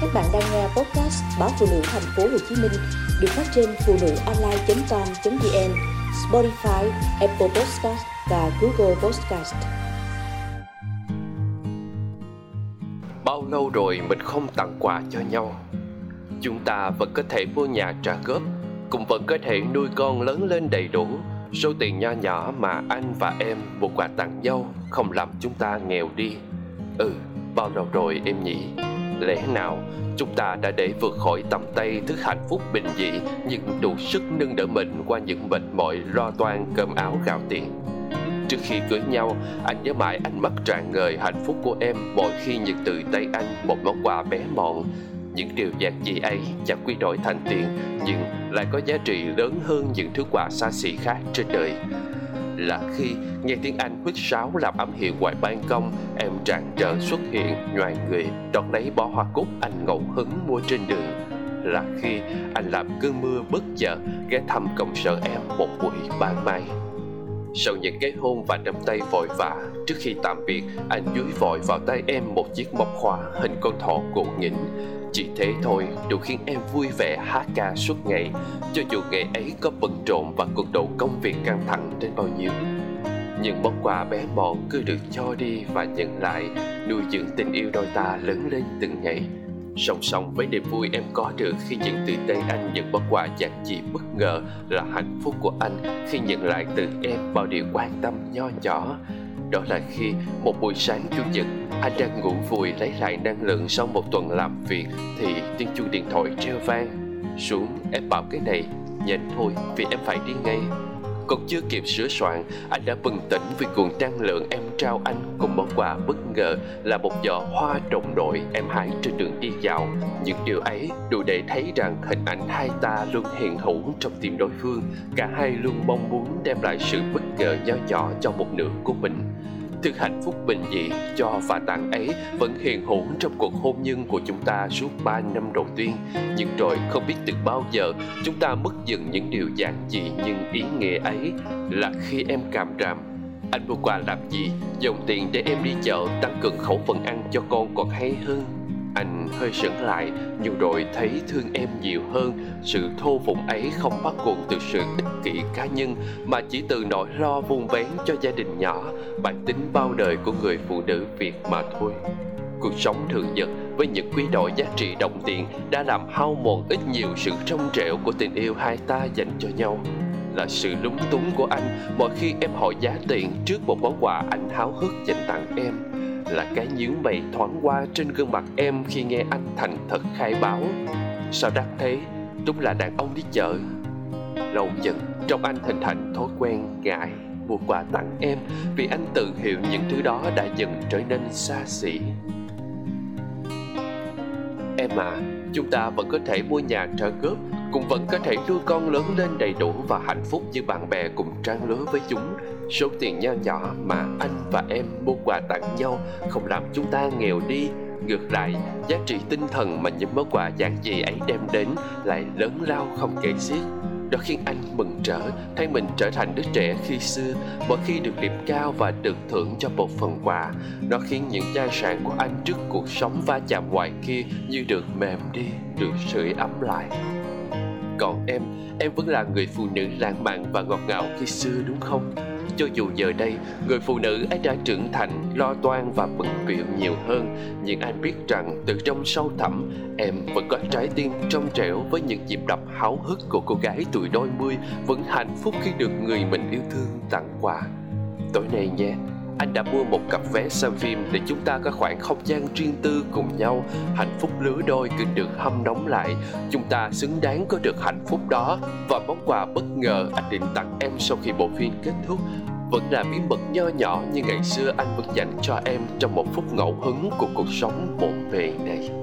Các bạn đang nghe podcast báo phụ nữ thành phố Hồ Chí Minh được phát trên phụ nữ online.com.vn, Spotify, Apple Podcast và Google Podcast. Bao lâu rồi mình không tặng quà cho nhau? Chúng ta vẫn có thể mua nhà trả góp, cũng vẫn có thể nuôi con lớn lên đầy đủ. Số tiền nho nhỏ mà anh và em một quà tặng nhau không làm chúng ta nghèo đi. Ừ, bao lâu rồi em nhỉ? Lẽ nào chúng ta đã để vượt khỏi tầm tay thứ hạnh phúc bình dị nhưng đủ sức nâng đỡ mình qua những mệt mỏi, lo toan, cơm áo, gạo tiền? Trước khi cưới nhau, anh nhớ mãi ánh mắt tràn ngời hạnh phúc của em. Mỗi khi nhận từ tay anh, một món quà bé mọn, những điều giản dị ấy chẳng quy đổi thành tiền, nhưng lại có giá trị lớn hơn những thứ quà xa xỉ khác trên đời là khi nghe tiếng Anh huýt sáo làm ám hiệu ngoài ban công, em tràn trở xuất hiện, nhoài người, đón lấy bó hoa cúc anh ngẫu hứng mua trên đường. Là khi anh làm cơn mưa bất chợt ghé thăm công sở em một buổi ban mai. Sau những cái hôn và nắm tay vội vã, trước khi tạm biệt, anh dúi vội vào tay em một chiếc móc khóa hình con thỏ cụ nghĩnh. Chỉ thế thôi đủ khiến em vui vẻ hát ca suốt ngày, cho dù ngày ấy có bận rộn và cuộc độ công việc căng thẳng đến bao nhiêu. Những món quà bé mọn cứ được cho đi và nhận lại, nuôi dưỡng tình yêu đôi ta lớn lên từng ngày. Song song với niềm vui em có được khi nhận từ tay anh những món quà giản dị bất ngờ là hạnh phúc của anh khi nhận lại từ em bao điều quan tâm nho nhỏ. Đó là khi một buổi sáng chủ nhật anh đang ngủ vùi lấy lại năng lượng sau một tuần làm việc thì tiếng chuông điện thoại treo vang. Xuống em bảo cái này, nhanh thôi vì em phải đi ngay. Còn chưa kịp sửa soạn, anh đã bừng tỉnh vì nguồn năng lượng em trao anh cùng món quà bất ngờ là một giỏ hoa đồng đội em hái trên đường đi dạo. Những điều ấy đủ để thấy rằng hình ảnh hai ta luôn hiện hữu trong tim đối phương. Cả hai luôn mong muốn đem lại sự bất ngờ nho nhỏ cho một nửa của mình. Thứ hạnh phúc bình dị cho và tặng ấy vẫn hiện hữu trong cuộc hôn nhân của chúng ta suốt 3 năm đầu tiên. Nhưng rồi không biết từ bao giờ, chúng ta mất dần những điều giản dị nhưng ý nghĩa ấy là khi em cảm ràm anh mua quà làm gì? Dòng tiền để em đi chợ, tăng cường khẩu phần ăn cho con còn hay hơn anh hơi sững lại nhưng rồi thấy thương em nhiều hơn. Sự thô phụng ấy không bắt nguồn từ sự ích kỷ cá nhân, mà chỉ từ nỗi lo vun vén cho gia đình nhỏ. Bản tính bao đời của người phụ nữ việt mà thôi. Cuộc sống thường nhật với những quy đổi giá trị đồng tiền đã làm hao mòn ít nhiều sự trong trẻo của tình yêu hai ta dành cho nhau. Là sự lúng túng của anh mỗi khi em hỏi giá tiền trước một món quà, anh háo hức dành tặng em là cái nhướng mày thoáng qua trên gương mặt em khi nghe anh thành thật khai báo. Sao đắt thế? Đúng là đàn ông đi chợ. Lâu dần, trong anh hình thành thói quen ngại mua quà tặng em vì anh tự hiểu những thứ đó đã dần trở nên xa xỉ. Em à chúng ta vẫn có thể mua nhà trả góp cũng vẫn có thể nuôi con lớn lên đầy đủ và hạnh phúc như bạn bè cùng trang lứa với chúng. Số tiền nho nhỏ mà anh và em mua quà tặng nhau không làm chúng ta nghèo đi. Ngược lại, giá trị tinh thần mà những món quà giản dị ấy đem đến lại lớn lao không kể xiết. Đó khiến anh mừng trở thay mình trở thành đứa trẻ khi xưa. Mỗi khi được điểm cao và được thưởng cho một phần quà, nó khiến những gia sản của anh trước cuộc sống va chạm ngoài kia như được mềm đi, được sưởi ấm lại còn em em vẫn là người phụ nữ lãng mạn và ngọt ngào khi xưa, đúng không? Cho dù giờ đây, người phụ nữ ấy đã trưởng thành, lo toan và bận biểu nhiều hơn. Nhưng anh biết rằng từ trong sâu thẳm, em vẫn có trái tim trong trẻo với những nhịp đập háo hức của cô gái tuổi đôi mươi, vẫn hạnh phúc khi được người mình yêu thương tặng quà. Tối nay nhé anh đã mua một cặp vé xem phim để chúng ta có khoảng không gian riêng tư cùng nhau, hạnh phúc lứa đôi cứ được hâm nóng lại. Chúng ta xứng đáng có được hạnh phúc đó. Và món quà bất ngờ anh định tặng em sau khi bộ phim kết thúc. Vẫn là bí mật nho nhỏ như ngày xưa anh vẫn dành cho em trong một phút ngẫu hứng của cuộc sống bộn bề này.